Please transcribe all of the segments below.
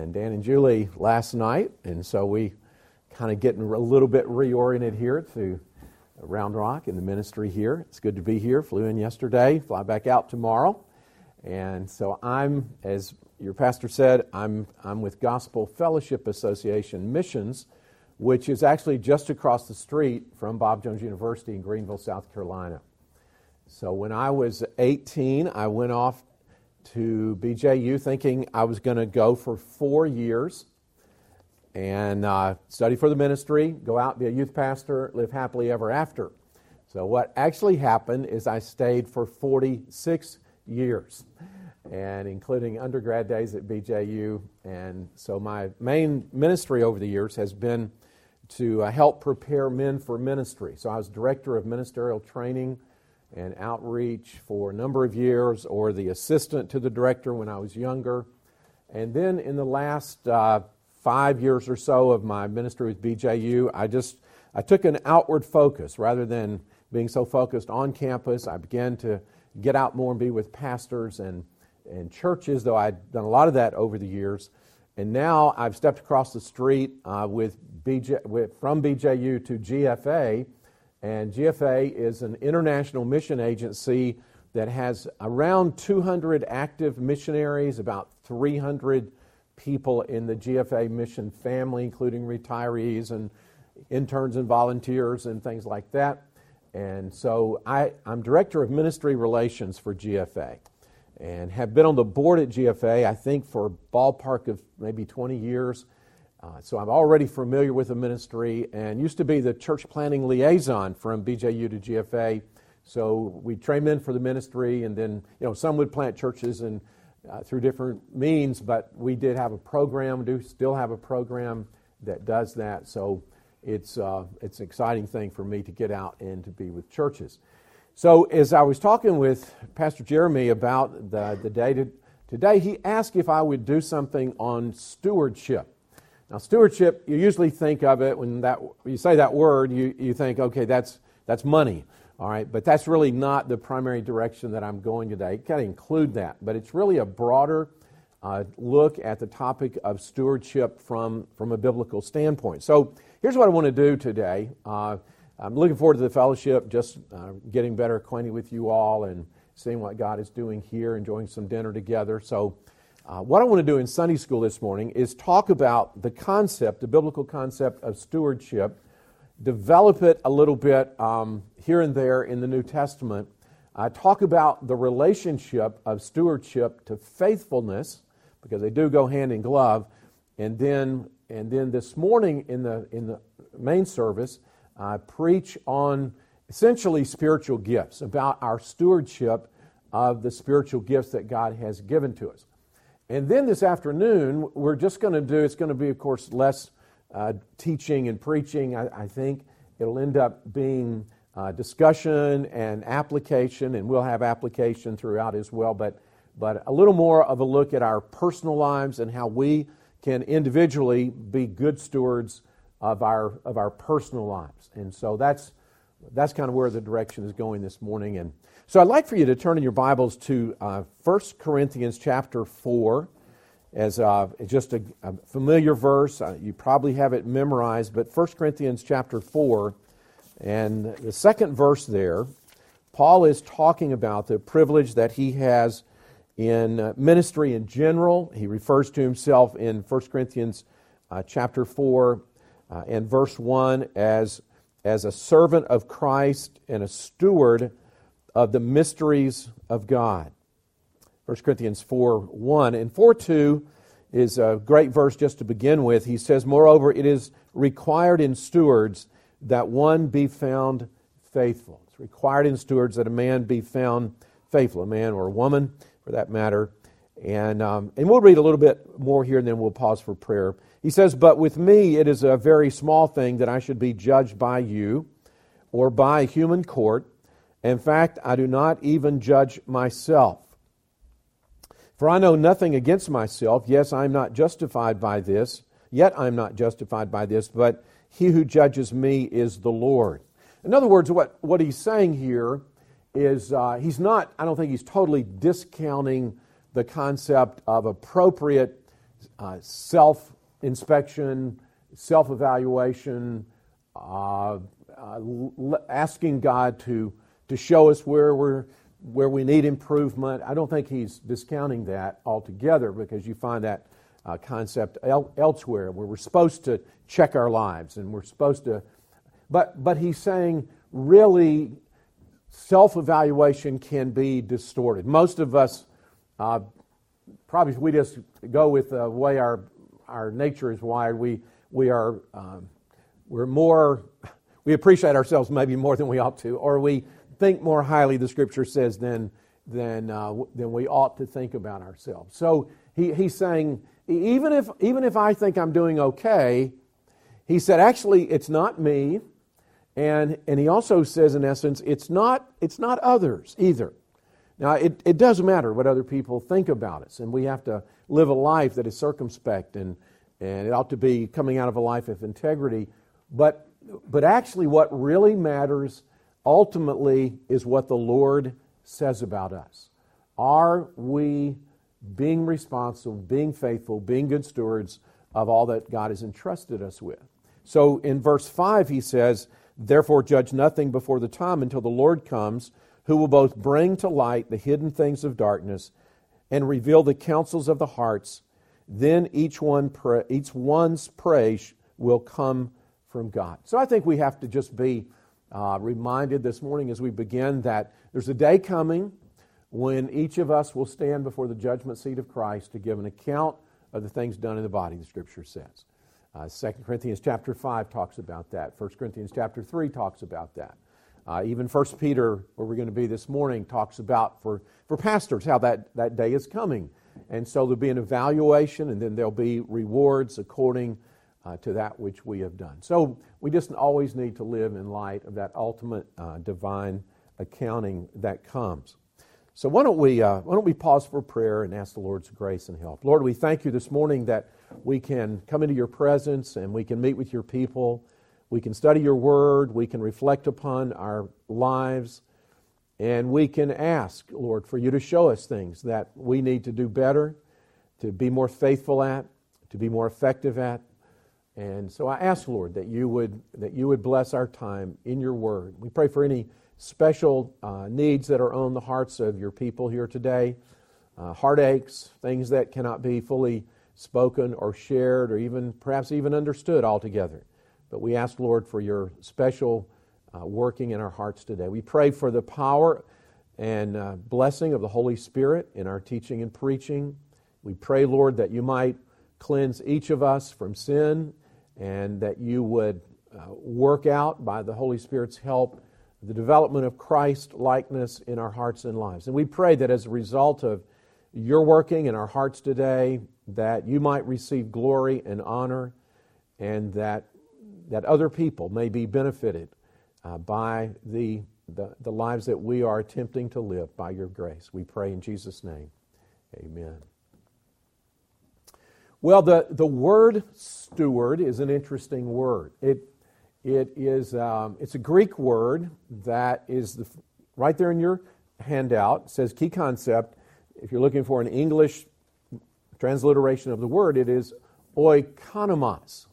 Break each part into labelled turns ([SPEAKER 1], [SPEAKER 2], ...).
[SPEAKER 1] and Dan and Julie last night, and so we kind of getting a little bit reoriented here to uh, Round Rock in the ministry here. It's good to be here. Flew in yesterday, fly back out tomorrow, and so I'm, as your pastor said, I'm I'm with Gospel Fellowship Association Missions, which is actually just across the street from Bob Jones University in Greenville, South Carolina. So when I was 18, I went off to BJU thinking I was going to go for four years and uh, study for the ministry, go out, be a youth pastor, live happily ever after. So, what actually happened is I stayed for 46 years, and including undergrad days at BJU. And so, my main ministry over the years has been to uh, help prepare men for ministry. So, I was director of ministerial training and outreach for a number of years, or the assistant to the director when I was younger. And then in the last uh, five years or so of my ministry with BJU, I just I took an outward focus rather than being so focused on campus. I began to get out more and be with pastors and, and churches, though I'd done a lot of that over the years. And now I've stepped across the street uh, with BJ, with, from BJU to GFA, and GFA is an international mission agency that has around 200 active missionaries, about 300 people in the GFA mission family, including retirees and interns and volunteers and things like that. And so I, am director of ministry relations for GFA and have been on the board at GFA, I think, for a ballpark of maybe 20 years. Uh, so I'm already familiar with the ministry and used to be the church planting liaison from BJU to GFA. So we train men for the ministry, and then you know some would plant churches and uh, through different means, but we did have a program, do still have a program that does that. So it's uh, it's an exciting thing for me to get out and to be with churches. So as I was talking with Pastor Jeremy about the the day to, today, he asked if I would do something on stewardship. Now, stewardship, you usually think of it when that you say that word, you, you think, okay, that's, that's money. All right, but that's really not the primary direction that I'm going today. Kind of include that, but it's really a broader uh, look at the topic of stewardship from, from a biblical standpoint. So here's what I want to do today. Uh, I'm looking forward to the fellowship, just uh, getting better acquainted with you all and seeing what God is doing here, enjoying some dinner together. So uh, what I want to do in Sunday school this morning is talk about the concept, the biblical concept of stewardship, develop it a little bit um, here and there in the New Testament. I talk about the relationship of stewardship to faithfulness, because they do go hand in glove. And then, and then this morning in the, in the main service, I preach on essentially spiritual gifts, about our stewardship of the spiritual gifts that God has given to us. And then this afternoon, we're just going to do, it's going to be, of course, less uh, teaching and preaching. I, I, think it'll end up being uh, discussion and application, and we'll have application throughout as well, but, but a little more of a look at our personal lives and how we can individually be good stewards of our, of our personal lives. And so that's, that's kind of where the direction is going this morning. And so I'd like for you to turn in your Bibles to uh, 1 Corinthians chapter 4 as uh, just a, a, familiar verse. Uh, you probably have it memorized, but 1 Corinthians chapter 4 and the second verse there, Paul is talking about the privilege that he has in uh, ministry in general. He refers to himself in 1 Corinthians uh, chapter 4 uh, and verse 1 as, as a servant of Christ and a steward of the mysteries of God. 1 Corinthians 4 1. And 4 2 is a great verse just to begin with. He says, Moreover, it is required in stewards that one be found faithful. It's required in stewards that a man be found faithful, a man or a woman for that matter. And, um, and we'll read a little bit more here and then we'll pause for prayer. He says, But with me it is a very small thing that I should be judged by you or by a human court. In fact, I do not even judge myself. For I know nothing against myself. Yes, I am not justified by this. Yet I am not justified by this, but he who judges me is the Lord. In other words, what, what he's saying here is uh, he's not, I don't think he's totally discounting the concept of appropriate uh, self inspection, self evaluation, uh, uh, asking God to, to show us where, we're, where we need improvement. I don't think he's discounting that altogether because you find that uh, concept el- elsewhere where we're supposed to check our lives and we're supposed to. But, but he's saying really self evaluation can be distorted. Most of us, uh, probably we just go with the way our, our nature is wired, we, we are um, we're more we appreciate ourselves maybe more than we ought to, or we think more highly, the scripture says, than, than, uh, than we ought to think about ourselves. So he, he's saying, even if, even if I think I'm doing okay, he said, actually, it's not me. And, and he also says, in essence, it's not, it's not others either. Now, it, it does matter what other people think about us, and we have to live a life that is circumspect, and, and it ought to be coming out of a life of integrity. But but actually, what really matters ultimately is what the Lord says about us. Are we being responsible, being faithful, being good stewards of all that God has entrusted us with? So in verse 5, he says, Therefore, judge nothing before the time until the Lord comes, who will both bring to light the hidden things of darkness and reveal the counsels of the hearts. Then each, one each one's praise will come from God. So I think we have to just be uh, reminded this morning as we begin that there's a day coming when each of us will stand before the judgment seat of Christ to give an account of the things done in the body, the Scripture says. Uh, 2 Corinthians chapter 5 talks about that. 1 Corinthians chapter 3 talks about that. Uh, even 1 Peter, where we're going to be this morning, talks about for, for pastors how that, that day is coming. And so there'll be an evaluation, and then there'll be rewards according uh, to that which we have done. So we just always need to live in light of that ultimate uh, divine accounting that comes. So why don't we uh, why don't we pause for prayer and ask the Lord's grace and help? Lord, we thank you this morning that we can come into your presence and we can meet with your people. We can study your word. We can reflect upon our lives. And we can ask, Lord, for you to show us things that we need to do better, to be more faithful at, to be more effective at. And so I ask, Lord, that you would, that you would bless our time in your word. We pray for any special uh, needs that are on the hearts of your people here today uh, heartaches, things that cannot be fully spoken or shared or even perhaps even understood altogether. But we ask, Lord, for your special uh, working in our hearts today. We pray for the power and uh, blessing of the Holy Spirit in our teaching and preaching. We pray, Lord, that you might cleanse each of us from sin and that you would uh, work out by the Holy Spirit's help the development of Christ likeness in our hearts and lives. And we pray that as a result of your working in our hearts today, that you might receive glory and honor, and that, that other people may be benefited uh, by the, the, the lives that we are attempting to live by your grace. We pray in Jesus' name. Amen. Well, the, the word steward is an interesting word. It, it is, um, it's a Greek word that is the, right there in your handout. It says key concept. If you're looking for an English transliteration of the word, it is oikonomos.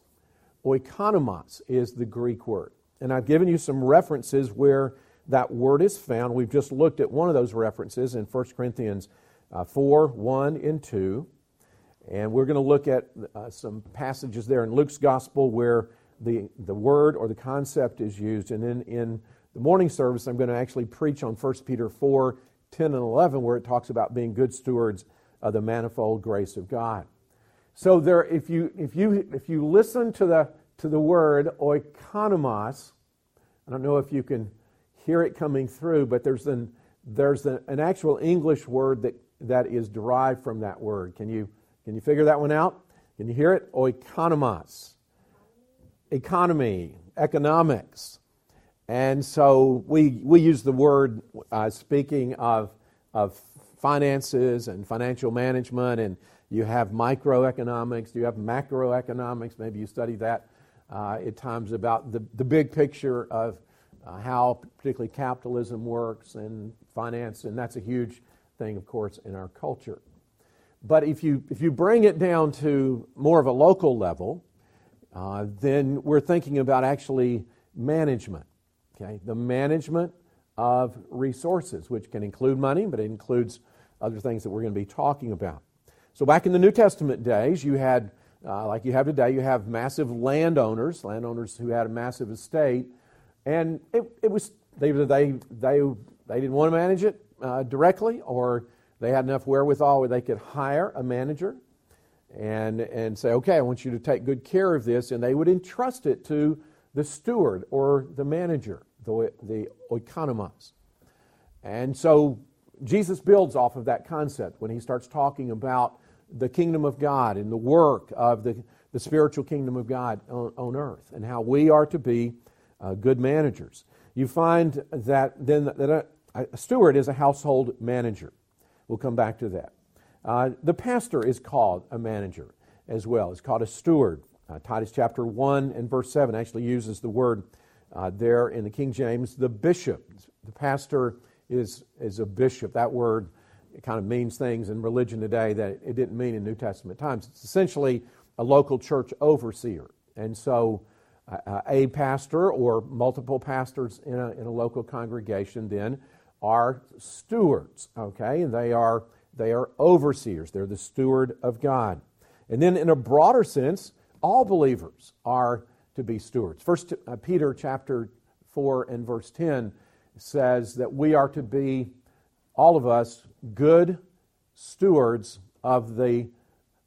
[SPEAKER 1] Oikonomos is the Greek word. And I've given you some references where that word is found. We've just looked at one of those references in 1 Corinthians uh, 4 1 and 2. And we're going to look at uh, some passages there in Luke's gospel where the, the word or the concept is used. And then in the morning service, I'm going to actually preach on 1 Peter 4 10 and 11, where it talks about being good stewards of the manifold grace of God. So there, if you, if you, if you listen to the, to the word oikonomos, I don't know if you can hear it coming through, but there's an, there's an, an actual English word that, that is derived from that word. Can you can you figure that one out? Can you hear it? Oikonomos. Economy, economics. And so we, we use the word uh, speaking of, of finances and financial management, and you have microeconomics, you have macroeconomics. Maybe you study that uh, at times about the, the big picture of uh, how particularly capitalism works and finance, and that's a huge thing, of course, in our culture. but if you, if you bring it down to more of a local level, uh, then we're thinking about actually management. Okay, the management of resources, which can include money, but it includes other things that we're going to be talking about. So, back in the New Testament days, you had, uh, like you have today, you have massive landowners, landowners who had a massive estate, and it, it was either they, they, they didn't want to manage it uh, directly, or they had enough wherewithal where they could hire a manager and, and say, okay, I want you to take good care of this, and they would entrust it to the steward or the manager, the, the oikonomos. And so Jesus builds off of that concept when he starts talking about the kingdom of God and the work of the, the spiritual kingdom of God on, on earth and how we are to be uh, good managers. You find that then that a, a, steward is a household manager. We'll come back to that. Uh, the pastor is called a manager as well. It's called a steward. Uh, Titus chapter 1 and verse 7 actually uses the word uh, there in the King James, the bishop. The pastor is, is a bishop. That word it kind of means things in religion today that it didn't mean in New Testament times. It's essentially a local church overseer. And so uh, a pastor or multiple pastors in a, in a local congregation then are stewards, okay? And they are, they are overseers. They're the steward of God. And then in a broader sense, all believers are to be stewards. First uh, Peter chapter 4 and verse 10 says that we are to be all of us good stewards of the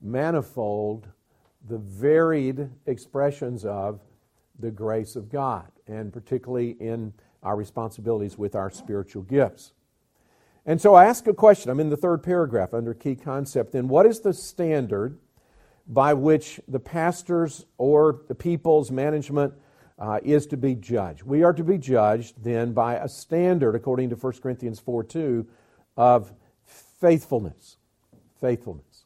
[SPEAKER 1] manifold, the varied expressions of the grace of God, and particularly in our responsibilities with our spiritual gifts. And so I ask a question. I'm in the third paragraph under key concept. Then, what is the standard by which the pastors or the people's management uh, is to be judged? We are to be judged then by a standard, according to 1 Corinthians 4 2, of faithfulness. Faithfulness.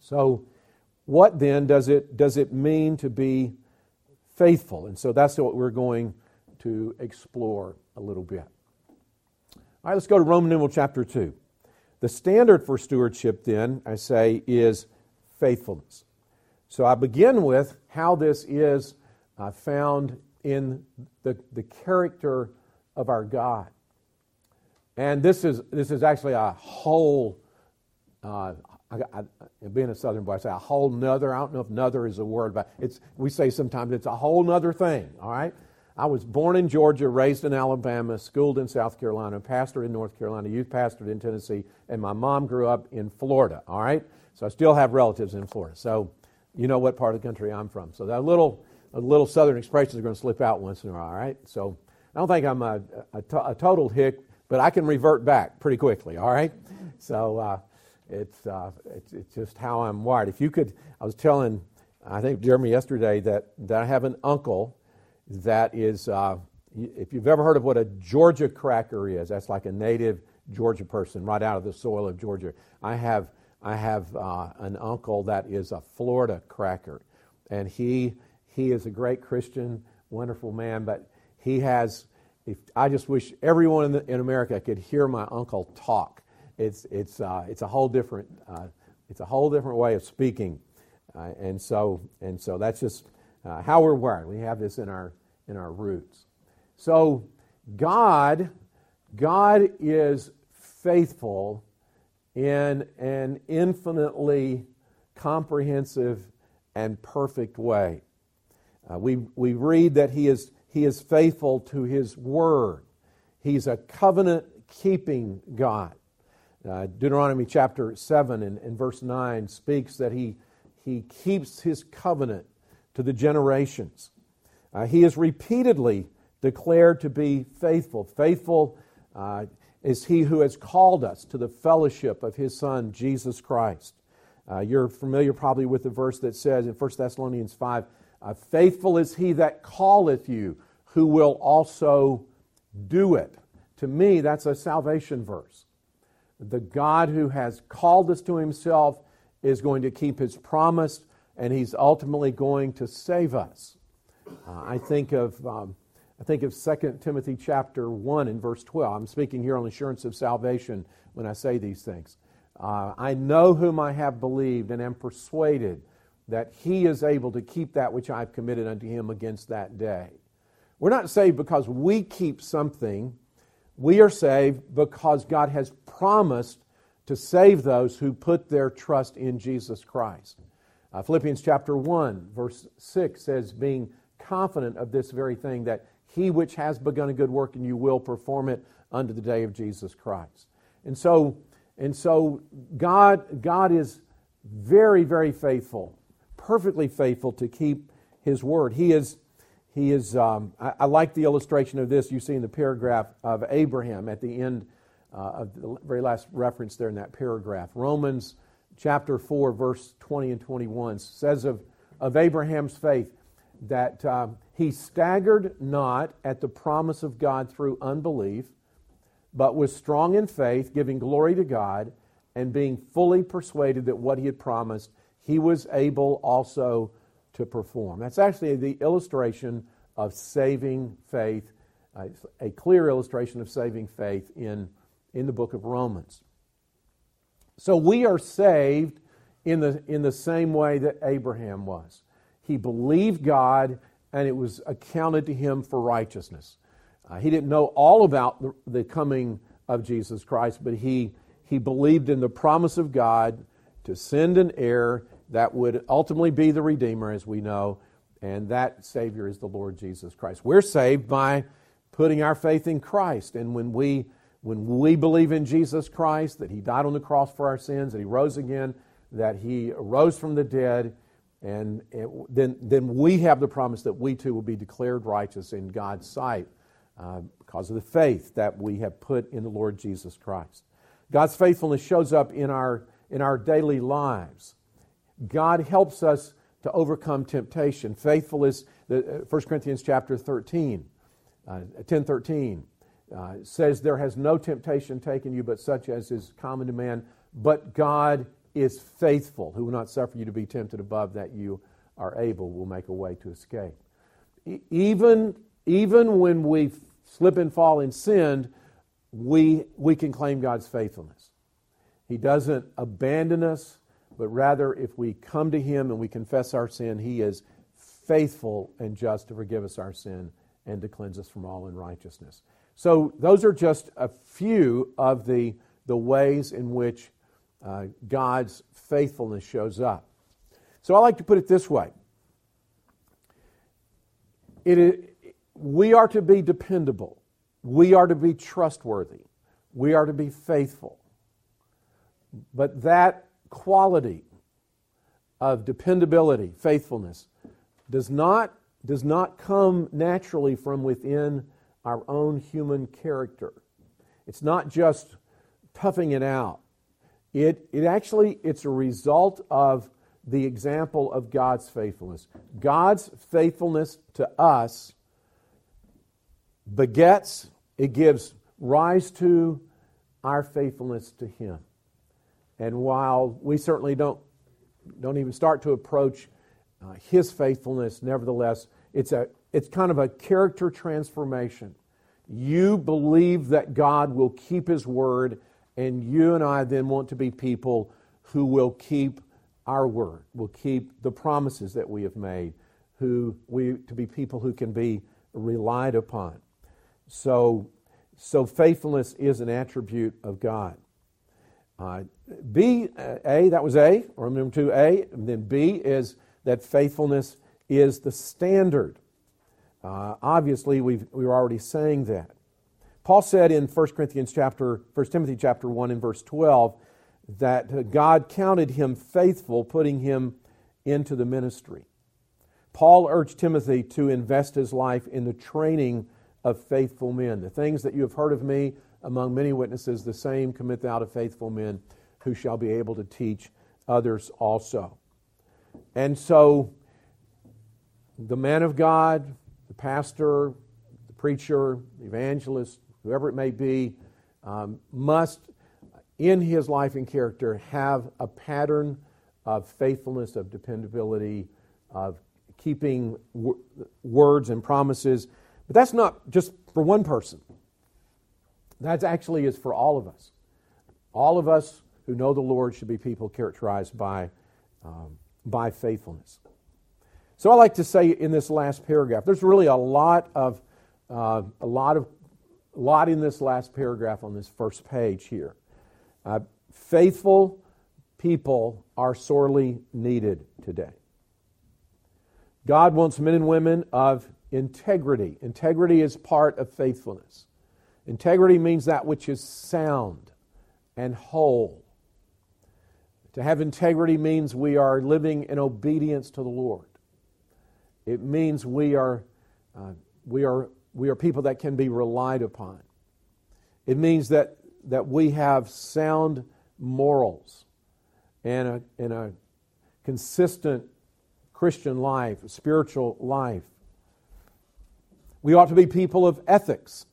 [SPEAKER 1] So, what then does it, does it mean to be faithful? And so that's what we're going to explore a little bit. All right, let's go to Roman numeral chapter 2. The standard for stewardship, then, I say, is faithfulness. So I begin with how this is uh, found in the, the character of our God. And this is, this is actually a whole, uh, I, I, being a southern boy, I say a whole nother, I don't know if nother is a word, but it's, we say sometimes it's a whole nother thing, all right? I was born in Georgia, raised in Alabama, schooled in South Carolina, pastored in North Carolina, youth pastored in Tennessee, and my mom grew up in Florida, all right? So I still have relatives in Florida. So you know what part of the country I'm from. So that little, little southern expressions are going to slip out once in a while, all right? So I don't think I'm a, a, a total hick, but I can revert back pretty quickly, all right? So uh, it's, uh, it's, it's, just how I'm wired. If you could, I was telling, I think Jeremy yesterday, that, that I have an uncle that is, uh, if you've ever heard of what a Georgia cracker is, that's like a native Georgia person right out of the soil of Georgia. I have, I have uh, an uncle that is a Florida cracker, and he, he is a great Christian, wonderful man, but he has if, I just wish everyone in, the, in, America could hear my uncle talk. It's, it's, uh, it's, a whole different, uh, it's a whole different way of speaking. Uh, and, so, and so that's just uh, how we're wired. We have this in our, in our roots. So God, God is faithful in an infinitely comprehensive and perfect way. Uh, we, we read that He is he is faithful to His word. He's a covenant keeping God. Uh, Deuteronomy chapter 7 and, and, verse 9 speaks that he, he keeps his covenant to the generations. Uh, he is repeatedly declared to be faithful. Faithful uh, is he who has called us to the fellowship of his Son, Jesus Christ. Uh, you're familiar probably with the verse that says in 1 Thessalonians 5 uh, Faithful is he that calleth you, who will also do it. To me, that's a salvation verse. The God who has called us to himself is going to keep his promise, and he's ultimately going to save us. Uh, I think of. Um, I think of 2 Timothy chapter 1 and verse 12. I'm speaking here on assurance of salvation when I say these things. Uh, I know whom I have believed and am persuaded that he is able to keep that which I've committed unto him against that day. We're not saved because we keep something. We are saved because God has promised to save those who put their trust in Jesus Christ. Uh, Philippians chapter 1, verse 6 says, being confident of this very thing, that he which has begun a good work in you will perform it unto the day of Jesus Christ. And so, and so God, God is very, very faithful, perfectly faithful to keep his word. He is, he is um, I, I, like the illustration of this you see in the paragraph of Abraham at the end uh, of the very last reference there in that paragraph. Romans chapter 4, verse 20 and 21 says of, of Abraham's faith that uh, he staggered not at the promise of God through unbelief, but was strong in faith, giving glory to God, and being fully persuaded that what he had promised, he was able also to perform. That's actually the illustration of saving faith, uh, a clear illustration of saving faith in, in the book of Romans. So we are saved in the, in the same way that Abraham was. He believed God, and it was accounted to him for righteousness. Uh, he didn't know all about the, the coming of Jesus Christ, but he, he believed in the promise of God to send an heir that would ultimately be the Redeemer, as we know, and that Savior is the Lord Jesus Christ. We're saved by putting our faith in Christ, and when we when we believe in Jesus Christ, that He died on the cross for our sins, that He rose again, that He rose from the dead, and, then, then we have the promise that we too will be declared righteous in God's sight uh, because of the faith that we have put in the Lord Jesus Christ. God's faithfulness shows up in our, in our daily lives. God helps us to overcome temptation. Faithful is the, uh, 1 Corinthians chapter 13, uh, 10 13 uh, says, There has no temptation taken you but such as is common to man, but God is faithful, who will not suffer you to be tempted above that you are able, will make a way to escape. E- even, even when we slip and fall in sin, we, we can claim God's faithfulness. He doesn't abandon us, but rather, if we come to Him and we confess our sin, He is faithful and just to forgive us our sin and to cleanse us from all unrighteousness. So, those are just a few of the, the ways in which uh, God's faithfulness shows up. So, I like to put it this way it is, we are to be dependable, we are to be trustworthy, we are to be faithful. But that quality of dependability, faithfulness, does not, does not come naturally from within our own human character. It's not just toughing it out. It, it actually, it's a result of the example of God's faithfulness. God's faithfulness to us begets, it gives rise to our faithfulness to Him. And while we certainly don't, don't even start to approach uh, His faithfulness, nevertheless, it's a, it's kind of a character transformation. You believe that God will keep His word, and you and I then want to be people who will keep our word, will keep the promises that we have made, who we to be people who can be relied upon. So, so faithfulness is an attribute of God. Uh, B, uh, A, that was A, or number two, A, and then B is that faithfulness is the standard uh, obviously, we've, we were already saying that. Paul said in 1 Corinthians chapter, 1 Timothy chapter 1 and verse 12 that God counted him faithful, putting him into the ministry. Paul urged Timothy to invest his life in the training of faithful men. The things that you have heard of me among many witnesses, the same commit thou to faithful men who shall be able to teach others also. And so, the man of God, the pastor, the preacher, the evangelist, whoever it may be, um, must, in his life and character, have a pattern of faithfulness, of dependability, of keeping w- words and promises. But that's not just for one person. That actually is for all of us. All of us who know the Lord should be people characterized by, um, by faithfulness. So I like to say in this last paragraph, there's really a lot of uh, a lot of a lot in this last paragraph on this first page here. Uh, faithful people are sorely needed today. God wants men and women of integrity. Integrity is part of faithfulness. Integrity means that which is sound and whole. To have integrity means we are living in obedience to the Lord. It means we are, uh, we are, we are people that can be relied upon. It means that, that we have sound morals and a, and a consistent Christian life, spiritual life. We ought to be people of ethics.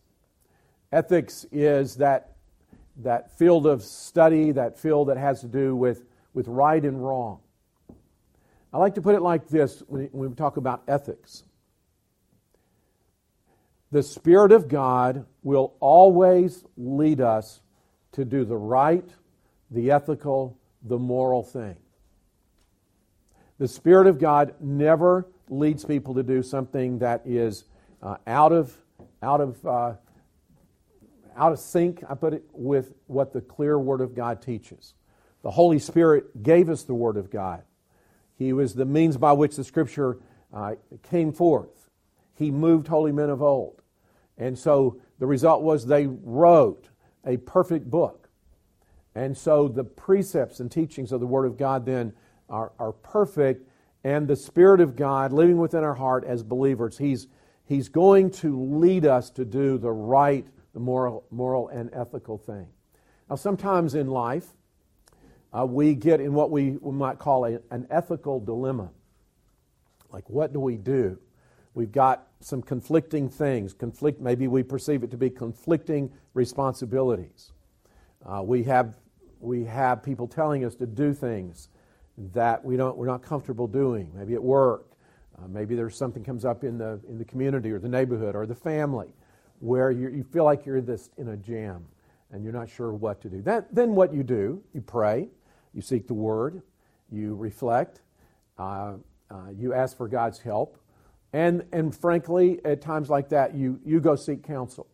[SPEAKER 1] Ethics is that, that field of study, that field that has to do with, with right and wrong. I like to put it like this when we talk about ethics. The Spirit of God will always lead us to do the right, the ethical, the moral thing. The Spirit of God never leads people to do something that is uh, out of out of uh, out of sync. I put it with what the clear Word of God teaches. The Holy Spirit gave us the Word of God. He was the means by which the Scripture uh, came forth. He moved holy men of old, and so the result was they wrote a perfect book. And so the precepts and teachings of the Word of God then are, are perfect, and the Spirit of God living within our heart as believers, He's, he's going to lead us to do the right, the moral, moral and ethical thing. Now, sometimes in life, uh, we get in what we, might call a, an ethical dilemma. Like, what do we do? We've got some conflicting things. Conflict, maybe we perceive it to be conflicting responsibilities. Uh, we, have, we have people telling us to do things that we don't, we're not comfortable doing, maybe at work. Uh, maybe there's something comes up in the, in the community or the neighborhood or the family where you, feel like you're this, in a jam and you're not sure what to do. That, then what you do, you pray, you seek the Word, you reflect, uh, uh, you ask for God's help, and, and frankly, at times like that, you, you go seek counsel.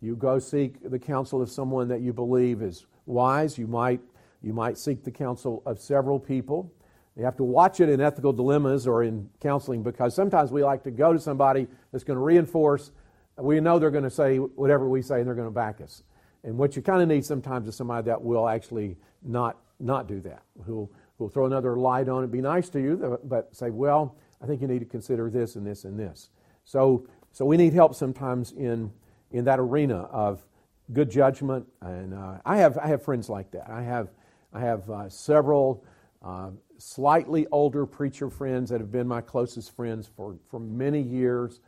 [SPEAKER 1] You go seek the counsel of someone that you believe is wise. You might you might seek the counsel of several people. You have to watch it in ethical dilemmas or in counseling because sometimes we like to go to somebody that's going to reinforce. We know they're going to say whatever we say and they're going to back us. And what you kind of need sometimes is somebody that will actually not, not do that, who'll, throw another light on it, be nice to you, but say, well, I think you need to consider this and this and this. So, so we need help sometimes in, in that arena of good judgment. And uh, I, have, I have friends like that. I have I have uh, several uh, slightly older preacher friends that have been my closest friends for, for many years.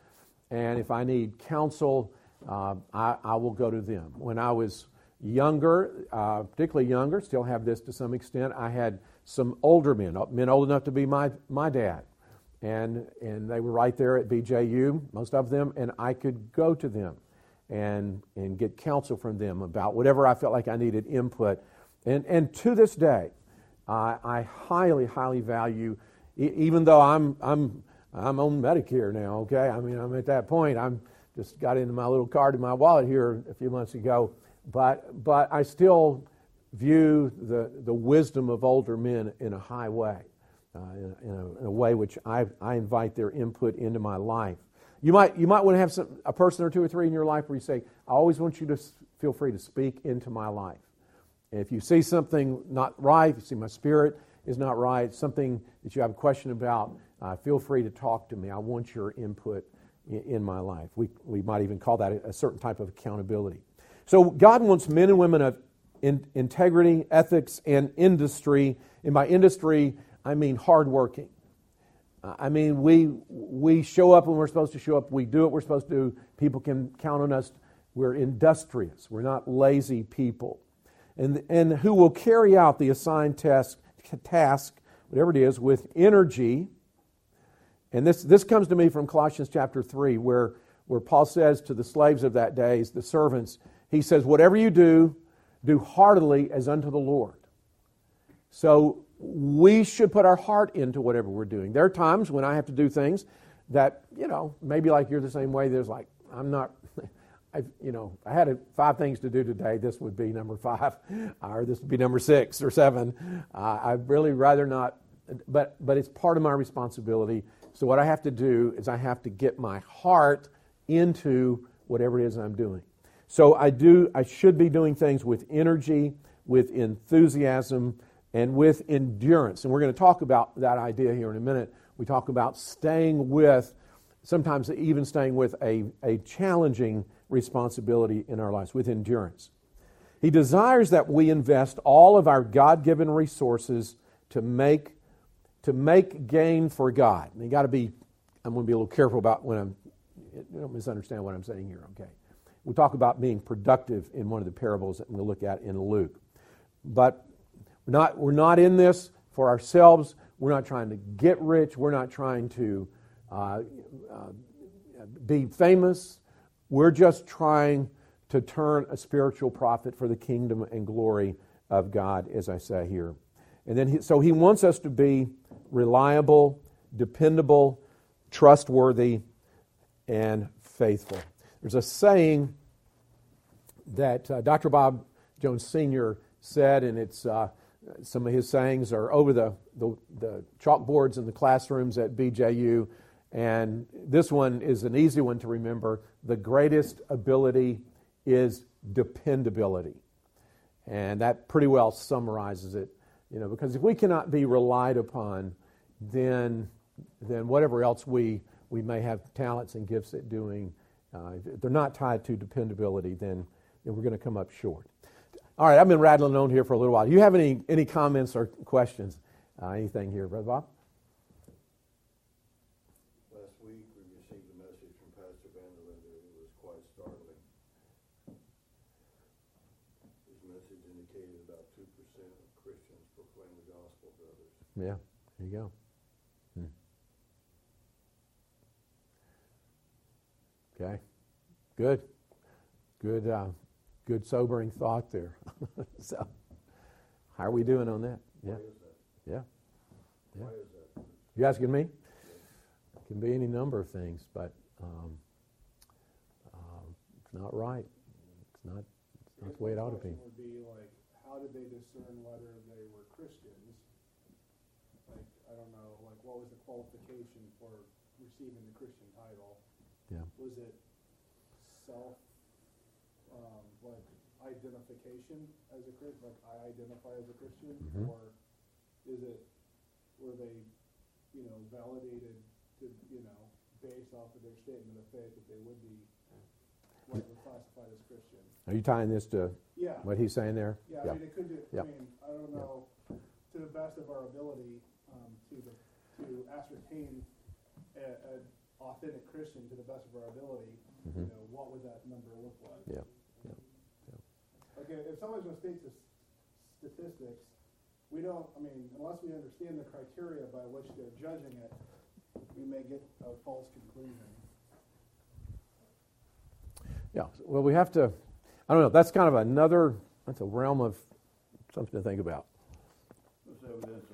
[SPEAKER 1] And if I need counsel, uh, I, I, will go to them. When I was younger, uh, particularly younger, still have this to some extent, I had some older men, men old enough to be my, my dad. And, and they were right there at BJU, most of them, and I could go to them and, and get counsel from them about whatever I felt like I needed input and, and to this day, I, I highly, highly value, even though I'm, I'm, I'm on Medicare now, okay? I mean, I'm at that point. I'm just got into my little card in my wallet here a few months ago. But, but I still view the, the wisdom of older men in a high way, uh, in, a, in, a, in, a, way which I, I invite their input into my life. You might, you might want to have some, a person or two or three in your life where you say, I always want you to feel free to speak into my life. If you see something not right, if you see my spirit is not right, something that you have a question about, uh, feel free to talk to me. I want your input in, in my life. We, we might even call that a, a, certain type of accountability. So, God wants men and women of in, integrity, ethics, and industry. And by industry, I mean hardworking. Uh, I mean, we, we show up when we're supposed to show up. We do what we're supposed to do. People can count on us. We're industrious. We're not lazy people and, and who will carry out the assigned task, task, whatever it is, with energy. And this, this comes to me from Colossians chapter 3, where, where Paul says to the slaves of that day, the servants, he says, Whatever you do, do heartily as unto the Lord. So we should put our heart into whatever we're doing. There are times when I have to do things that, you know, maybe like you're the same way. There's like, I'm not, I, you know, I had five things to do today. This would be number five, or this would be number six or seven. Uh, I'd really rather not, but, but it's part of my responsibility. So what I have to do is I have to get my heart into whatever it is I'm doing. So I do, I should be doing things with energy, with enthusiasm, and with endurance. And we're going to talk about that idea here in a minute. We talk about staying with, sometimes even staying with a, a challenging responsibility in our lives, with endurance. He desires that we invest all of our God given resources to make, to make gain for God. And you got to be, I'm going to be a little careful about when I'm, don't misunderstand what I'm saying here, okay? We talk about being productive in one of the parables that we'll look at in Luke. But we're not, we're not in this for ourselves. We're not trying to get rich. We're not trying to uh, uh, be famous. We're just trying to turn a spiritual profit for the kingdom and glory of God, as I say here. And then, he, so he wants us to be reliable, dependable, trustworthy, and faithful. There's a saying that uh, Dr. Bob Jones Sr. said, and it's uh, some of his sayings are over the, the, the, chalkboards in the classrooms at BJU. And this one is an easy one to remember. The greatest ability is dependability. And that pretty well summarizes it. You know, because if we cannot be relied upon, then, then whatever else we, we may have talents and gifts at doing, uh, if they're not tied to dependability, then, then we're going to come up short. All right, I've been rattling on here for a little while. Do you have any, any comments or questions? Uh, anything here, Brother Bob?
[SPEAKER 2] Last week we received a message from Pastor Vanderlinder. It was quite startling. His message indicated about 2% of Christians proclaim the gospel to others.
[SPEAKER 1] Yeah, there you go. Hmm. Okay, good. Good. Uh, good sobering thought there. so, how are we doing on that? Yeah. Yeah. Yeah. You asking me? It can be any number of things, but um, uh, it's not right. It's not. It's not the way it ought to be.
[SPEAKER 3] Would be like, how did they discern whether they were Christians? I don't know. Like, what was the qualification for receiving the Christian title?
[SPEAKER 1] Yeah.
[SPEAKER 3] Was it self um, like identification as a Christian, like I identify as a Christian,
[SPEAKER 1] Mhm.
[SPEAKER 3] or is it were they, you know, validated to you know based off of their statement of faith that they would be what classified as Christian?
[SPEAKER 1] Are you tying this to
[SPEAKER 3] Yeah.
[SPEAKER 1] what he's saying there?
[SPEAKER 3] Yeah, I mean, it could do, I mean, I don't know, to the best of our ability, to the, to ascertain a, a authentic Christian to the best of our ability, you
[SPEAKER 1] Mhm.
[SPEAKER 3] know, what would that number look like?
[SPEAKER 1] Yeah.
[SPEAKER 3] Okay, if somebody's gonna state this statistics, we don't, I mean, unless we understand the criteria by which they're judging it, we may get a false conclusion.
[SPEAKER 1] Yeah. Well, we have to. I don't know. That's kind of another. That's a realm of something to think about.
[SPEAKER 2] This evidence